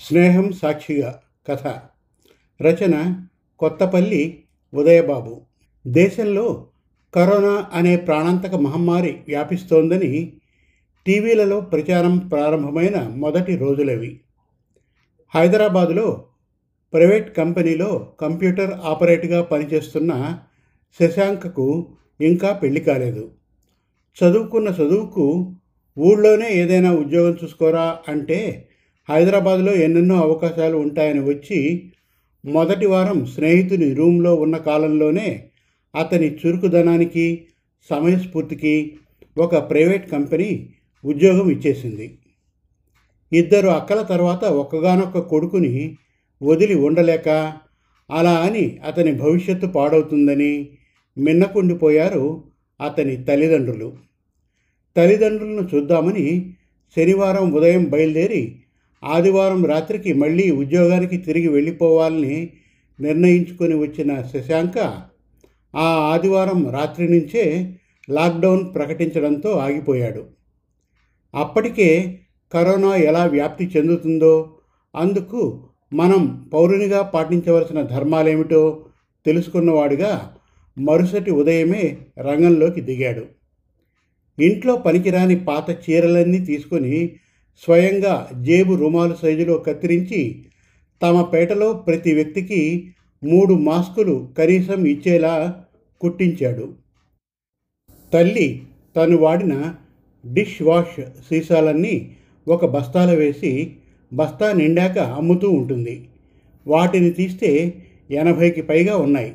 స్నేహం సాక్షిగా కథ. రచన కొత్తపల్లి ఉదయబాబు. దేశంలో కరోనా అనే ప్రాణాంతక మహమ్మారి వ్యాపిస్తోందని టీవీలలో ప్రచారం ప్రారంభమైన మొదటి రోజులవి. హైదరాబాదులో ప్రైవేట్ కంపెనీలో కంప్యూటర్ ఆపరేటర్గా పనిచేస్తున్న శశాంకకు ఇంకా పెళ్ళి కాలేదు. చదువుకున్న చదువుకు ఊళ్ళోనే ఏదైనా ఉద్యోగం చూసుకోరా అంటే హైదరాబాద్లో ఎన్నెన్నో అవకాశాలు ఉంటాయని వచ్చి మొదటి వారం స్నేహితుని రూమ్లో ఉన్న కాలంలోనే అతని చురుకుదనానికి సమయస్ఫూర్తికి ఒక ప్రైవేట్ కంపెనీ ఉద్యోగం ఇచ్చేసింది. ఇద్దరు అక్కల తర్వాత ఒక్కగానొక్క కొడుకుని వదిలి ఉండలేక అలా అని అతని భవిష్యత్తు పాడవుతుందని మిన్నకుండిపోయారు అతని తల్లిదండ్రులు. తల్లిదండ్రులను చూద్దామని శనివారం ఉదయం బయలుదేరి ఆదివారం రాత్రికి మళ్ళీ ఉద్యోగానికి తిరిగి వెళ్ళిపోవాలని నిర్ణయించుకొని వచ్చిన శశాంక ఆ ఆదివారం రాత్రి నుంచే లాక్డౌన్ ప్రకటించడంతో ఆగిపోయాడు. అప్పటికే కరోనా ఎలా వ్యాప్తి చెందుతుందో అందుకు మనం పౌరునిగా పాటించవలసిన ధర్మాలేమిటో తెలుసుకున్నవాడుగా మరుసటి ఉదయమే రంగంలోకి దిగాడు. ఇంట్లో పనికిరాని పాత చీరలన్నీ తీసుకొని స్వయంగా జేబు రుమాలు సైజులో కత్తిరించి తమ పేటలో ప్రతి వ్యక్తికి మూడు మాస్కులు కనీసం ఇచ్చేలా కుట్టించాడు. తల్లి తను వాడిన డిష్ వాష్ సీసాలన్నీ ఒక బస్తాలో వేసి బస్తా నిండాక అమ్ముతూ ఉంటుంది. వాటిని తీస్తే ఎనభైకి పైగా ఉన్నాయి.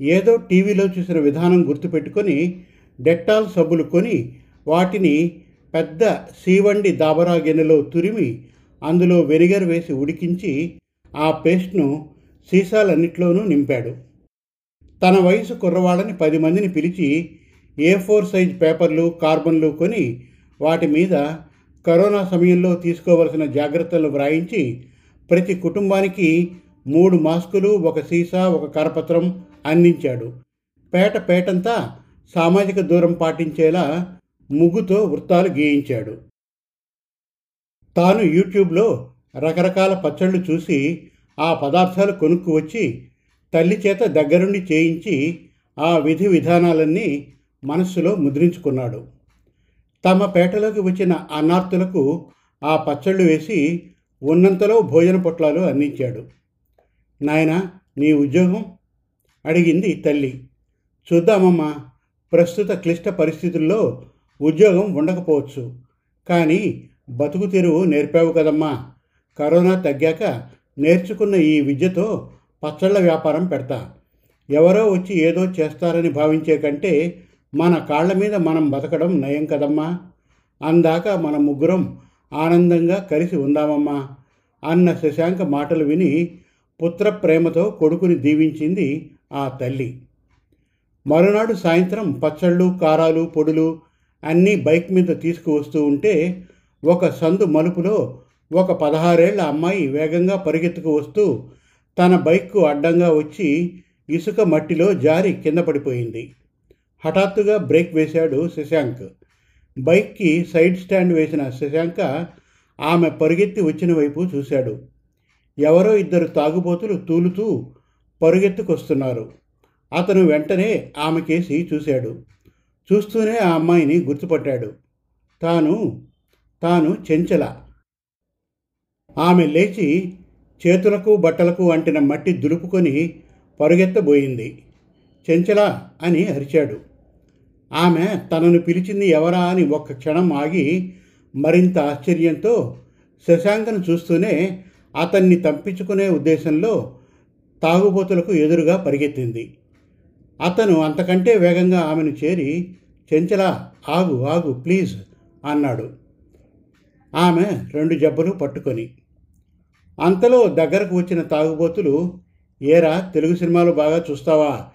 ఏదో టీవీలో చూసిన విధానం గుర్తుపెట్టుకొని డెట్టాల్ సబ్బులు కొని వాటిని పెద్ద సీవండి దాబరా గిన్నెలో తురిమి అందులో వెనిగర్ వేసి ఉడికించి ఆ పేస్ట్ను సీసాలన్నిట్లోనూ నింపాడు. తన వయసు కుర్రవాళ్ళని పది మందిని పిలిచి ఏ ఫోర్ సైజ్ పేపర్లు కార్బన్లు కొని వాటి మీద కరోనా సమయంలో తీసుకోవలసిన జాగ్రత్తలు వ్రాయించి ప్రతి కుటుంబానికి మూడు మాస్కులు ఒక సీసా ఒక కరపత్రం అందించాడు. పేట పేటంతా సామాజిక దూరం పాటించేలా ముగ్గుతో వృత్తాలు గీయించాడు. తాను యూట్యూబ్లో రకరకాల పచ్చళ్ళు చూసి ఆ పదార్థాలు కొనుక్కు వచ్చి తల్లి చేత దగ్గరుండి చేయించి ఆ విధి విధానాలన్నీ మనస్సులో ముద్రించుకున్నాడు. తమ పేటలోకి వచ్చిన అనార్థులకు ఆ పచ్చళ్ళు వేసి ఉన్నంతలో భోజన పొట్లాలు అందించాడు. నాయన నీ ఉద్యోగం? అడిగింది తల్లి. చూద్దామమ్మా. ప్రస్తుత క్లిష్ట పరిస్థితుల్లో ఉద్యోగం ఉండకపోవచ్చు. కానీ బతుకు తెరువు నేర్పావు కదమ్మా. కరోనా తగ్గాక నేర్చుకున్న ఈ విద్యతో పచ్చళ్ళ వ్యాపారం పెడతా. ఎవరో వచ్చి ఏదో చేస్తారని భావించే కంటే మన కాళ్ళ మీద మనం బతకడం నయం కదమ్మా. అందాక మన ముగ్గురం ఆనందంగా కలిసి ఉందామమ్మా. అన్న శశాంక మాటలు విని పుత్ర ప్రేమతో కొడుకుని దీవించింది ఆ తల్లి. మరునాడు సాయంత్రం పచ్చళ్ళు కారాలు పొడులు అన్నీ బైక్ మీద తీసుకువస్తూ ఉంటే ఒక సందు మలుపులో ఒక పదహారేళ్ళ అమ్మాయి వేగంగా పరిగెత్తుకు వస్తూ తన బైక్కు అడ్డంగా వచ్చి ఇసుక మట్టిలో జారి కింద పడిపోయింది. హఠాత్తుగా బ్రేక్ వేశాడు శశాంక్. బైక్కి సైడ్ స్టాండ్ వేసిన శశాంక ఆమె పరుగెత్తి వచ్చిన వైపు చూశాడు. ఎవరో ఇద్దరు తాగుబోతులు తూలుతూ పరుగెత్తుకొస్తున్నారు. అతను వెంటనే ఆమె కేసి చూశాడు. చూస్తూనే ఆ అమ్మాయిని గుర్తుపట్టాడు. తాను తాను చెంచల. ఆమె లేచి చేతులకు బట్టలకు అంటిన మట్టి దులుపుకొని పరుగెత్తబోయింది. చెంచల అని అరిచాడు. ఆమె తనను పిలిచింది ఎవరా అని ఒక్క క్షణం ఆగి మరింత ఆశ్చర్యంతో శశాంకను చూస్తూనే అతన్ని తప్పించుకునే ఉద్దేశంలో తాగుబోతులకు ఎదురుగా పరిగెత్తింది. అతను అంతకంటే వేగంగా ఆమెను చేరి చెంచలా ఆగు ఆగు ప్లీజ్ అన్నాడు. ఆమె రెండు జబ్బలు పట్టుకొని. అంతలో దగ్గరకు వచ్చిన తాగుబోతులు ఏరా తెలుగు సినిమాలు బాగా చూస్తావా?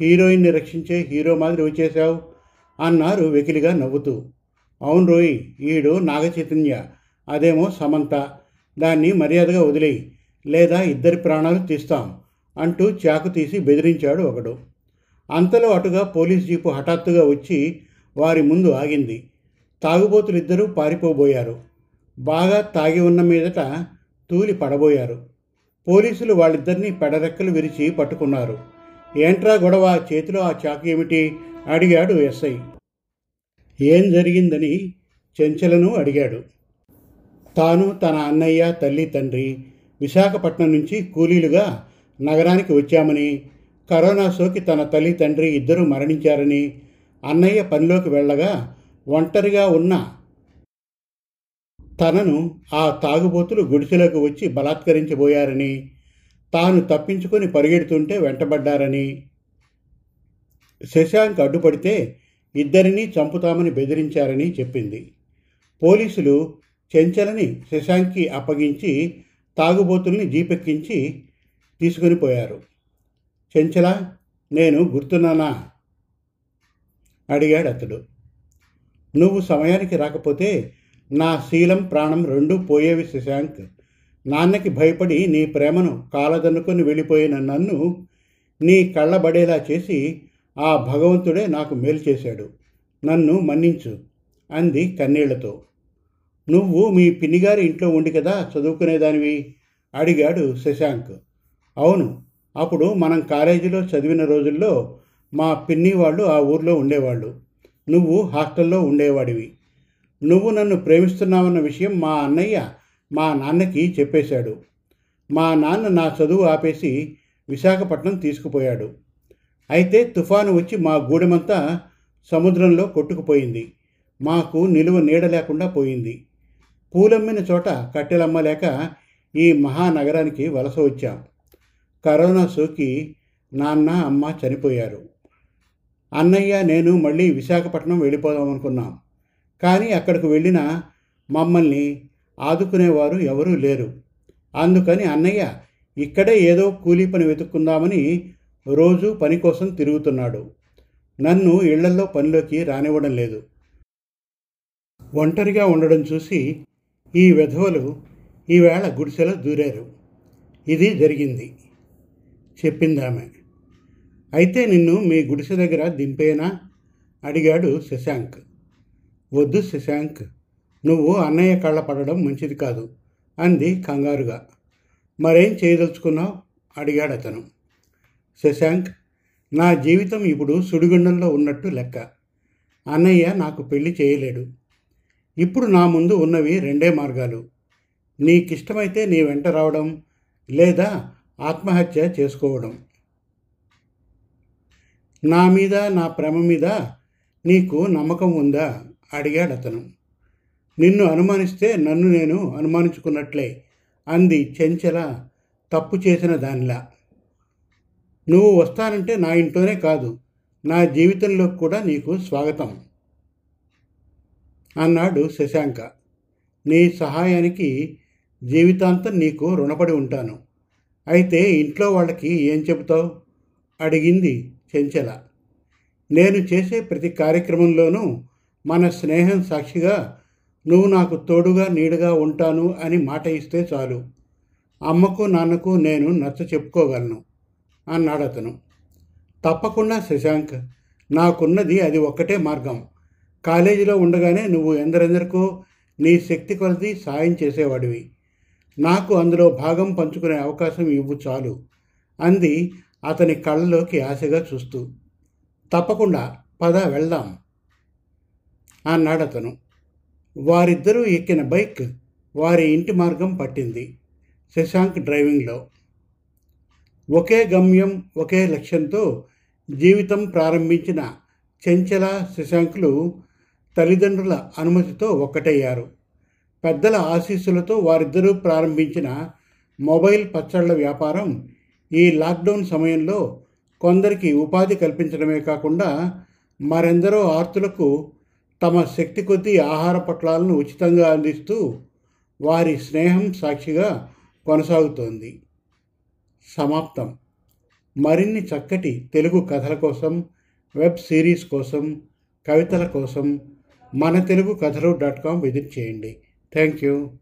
హీరోయిన్ని రక్షించే హీరో మాదిరి వచ్చేశావు అన్నారు వెకిలిగా నవ్వుతూ. అవును రోయ్ ఈడు నాగచైతన్య అదేమో సమంత. దాన్ని మర్యాదగా వదిలేయి లేదా ఇద్దరి ప్రాణాలు తీస్తాం అంటూ చాకు తీసి బెదిరించాడు ఒకడు. అంతలో అటుగా పోలీస్ జీపు హఠాత్తుగా వచ్చి వారి ముందు ఆగింది. తాగుబోతులిద్దరూ పారిపోబోయారు. బాగా తాగి ఉన్న మీదట తూలి పడబోయారు. పోలీసులు వాళ్ళిద్దరినీ పెడరెక్కలు విరిచి పట్టుకున్నారు. ఏంట్రా గొడవ? చేతిలో ఆ చాకు ఏమిటి? అడిగాడు ఎస్ఐ. ఏం జరిగిందని చెంచలను అడిగాడు. తాను తన అన్నయ్య తల్లి తండ్రి విశాఖపట్నం నుంచి కూలీలుగా నగరానికి వచ్చామని కరోనా సోకి తన తల్లి తండ్రి ఇద్దరూ మరణించారని అన్నయ్య పనిలోకి వెళ్ళగా ఒంటరిగా ఉన్న తనను ఆ తాగుబోతులు గుడిసెలోకి వచ్చి బలాత్కరించబోయారని తాను తప్పించుకొని పరిగెడుతుంటే వెంటబడ్డారని శశాంక్ అడ్డుపడితే ఇద్దరినీ చంపుతామని బెదిరించారని చెప్పింది. పోలీసులు చెంచలని శశాంక్కి అప్పగించి తాగుబోతుల్ని జీపెక్కించి తీసుకుని పోయారు. చెంచల నేను గుర్తున్నానా? అడిగాడు అతడు. నువ్వు సమయానికి రాకపోతే నా శీలం ప్రాణం రెండూ పోయేవి శశాంక్. నాన్నకి భయపడి నీ ప్రేమను కాలదన్నుకొని వెళ్ళిపోయిన నన్ను నీ కళ్ళబడేలా చేసి ఆ భగవంతుడే నాకు మేలు చేశాడు. నన్ను మన్నించు అంది కన్నీళ్ళతో. నువ్వు మీ పిన్నిగారి ఇంట్లో ఉండి కదా చదువుకునేదానివి? అడిగాడు శశాంక్. అవును అప్పుడు మనం కాలేజీలో చదివిన రోజుల్లో మా పిన్ని వాళ్ళు ఆ ఊర్లో ఉండేవాళ్ళు. నువ్వు హాస్టల్లో ఉండేవాడివి. నువ్వు నన్ను ప్రేమిస్తున్నావన్న విషయం మా అన్నయ్య మా నాన్నకి చెప్పేశాడు. మా నాన్న నా చదువు ఆపేసి విశాఖపట్నం తీసుకుపోయాడు. అయితే తుఫాను వచ్చి మా గూడెమంతా సముద్రంలో కొట్టుకుపోయింది. మాకు నిలువ నీడ లేకుండా పోయింది. పూలమ్మిన చోట కట్టెలమ్మలేక ఈ మహానగరానికి వలస వచ్చాం. కరోనా సోకి నాన్న అమ్మ చనిపోయారు. అన్నయ్య నేను మళ్ళీ విశాఖపట్నం వెళ్ళిపోదాం అనుకున్నాం. కానీ అక్కడికి వెళ్ళిన మమ్మల్ని ఆదుకునేవారు ఎవరూ లేరు. అందుకని అన్నయ్య ఇక్కడే ఏదో కూలీ పని వెతుక్కుందామని రోజు పని కోసం తిరుగుతున్నాడు. నన్ను ఇళ్ళల్లో పనిలోకి రానివ్వడం లేదు. ఒంటరిగా ఉండడం చూసి ఈ విధవలు ఈవేళ గుడిసెలో దూరారు. ఇది జరిగింది. చెప్పిందామె. అయితే నిన్ను మీ గుడిసె దగ్గర దింపేనా? అడిగాడు శశాంక్. వద్దు శశాంక్ నువ్వు అన్నయ్య కళ్ళ పడడం మంచిది కాదు అంది కంగారుగా. మరేం చేయదలుచుకున్నావు? అడిగాడు అతను శశాంక్ నా జీవితం ఇప్పుడు సుడిగుండంలో ఉన్నట్టు లెక్క. అన్నయ్య నాకు పెళ్ళి చేయలేడు. ఇప్పుడు నా ముందు ఉన్నవి రెండే మార్గాలు. నీకిష్టమైతే నీ వెంట రావడం లేదా ఆత్మహత్య చేసుకోవడం. నా మీద నా ప్రేమ మీద నీకు నమ్మకం ఉందా? అడిగాడు అతను. నిన్ను అనుమానిస్తే నన్ను నేను అనుమానించుకున్నట్లే అంది చెంచల తప్పు చేసిన దానిలా. నువ్వు వస్తానంటే నా ఇంట్లోనే కాదు నా జీవితంలో కూడా నీకు స్వాగతం అన్నాడు శశాంక. నీ సహాయానికి జీవితాంతం నీకు రుణపడి ఉంటాను. అయితే ఇంట్లో వాళ్ళకి ఏం చెబుతావు? అడిగింది చెంచల. నేను చేసే ప్రతి కార్యక్రమంలోనూ మన స్నేహం సాక్షిగా నువ్వు నాకు తోడుగా నీడుగా ఉంటాను అని మాట ఇస్తే చాలు. అమ్మకు నాన్నకు నేను నచ్చ చెప్పుకోగలను అన్నాడు అతను. తప్పకుండా శశాంక్ నాకున్నది అది ఒక్కటే మార్గం. కాలేజీలో ఉండగానే నువ్వు ఎందరెందరికో నీ శక్తి కొలది సాయం చేసేవాడివి. నాకు అందులో భాగం పంచుకునే అవకాశం ఇవ్వు చాలు అంది అతని కళ్ళలోకి ఆశగా చూస్తూ. తప్పకుండా పద వెళ్దాం అన్నాడతను వారిద్దరూ ఎక్కిన బైక్ వారి ఇంటి మార్గం పట్టింది శశాంక్ డ్రైవింగ్లో. ఒకే గమ్యం ఒకే లక్ష్యంతో జీవితం ప్రారంభించిన చెంచల శశాంకులు తల్లిదండ్రుల అనుమతితో ఒక్కటయ్యారు. పెద్దల ఆశీస్సులతో వారిద్దరూ ప్రారంభించిన మొబైల్ పచ్చళ్ళ వ్యాపారం ఈ లాక్డౌన్ సమయంలో కొందరికి ఉపాధి కల్పించడమే కాకుండా మరెందరో ఆర్తులకు తమ శక్తి కొద్దీ ఆహార పొట్లాలను ఉచితంగా అందిస్తూ వారి స్నేహం సాక్షిగా కొనసాగుతోంది. సమాప్తం. మరిన్ని చక్కటి తెలుగు కథల కోసం వెబ్ సిరీస్ కోసం కవితల కోసం మన Telugu Kathalu dot com visit చేయండి. Thank you.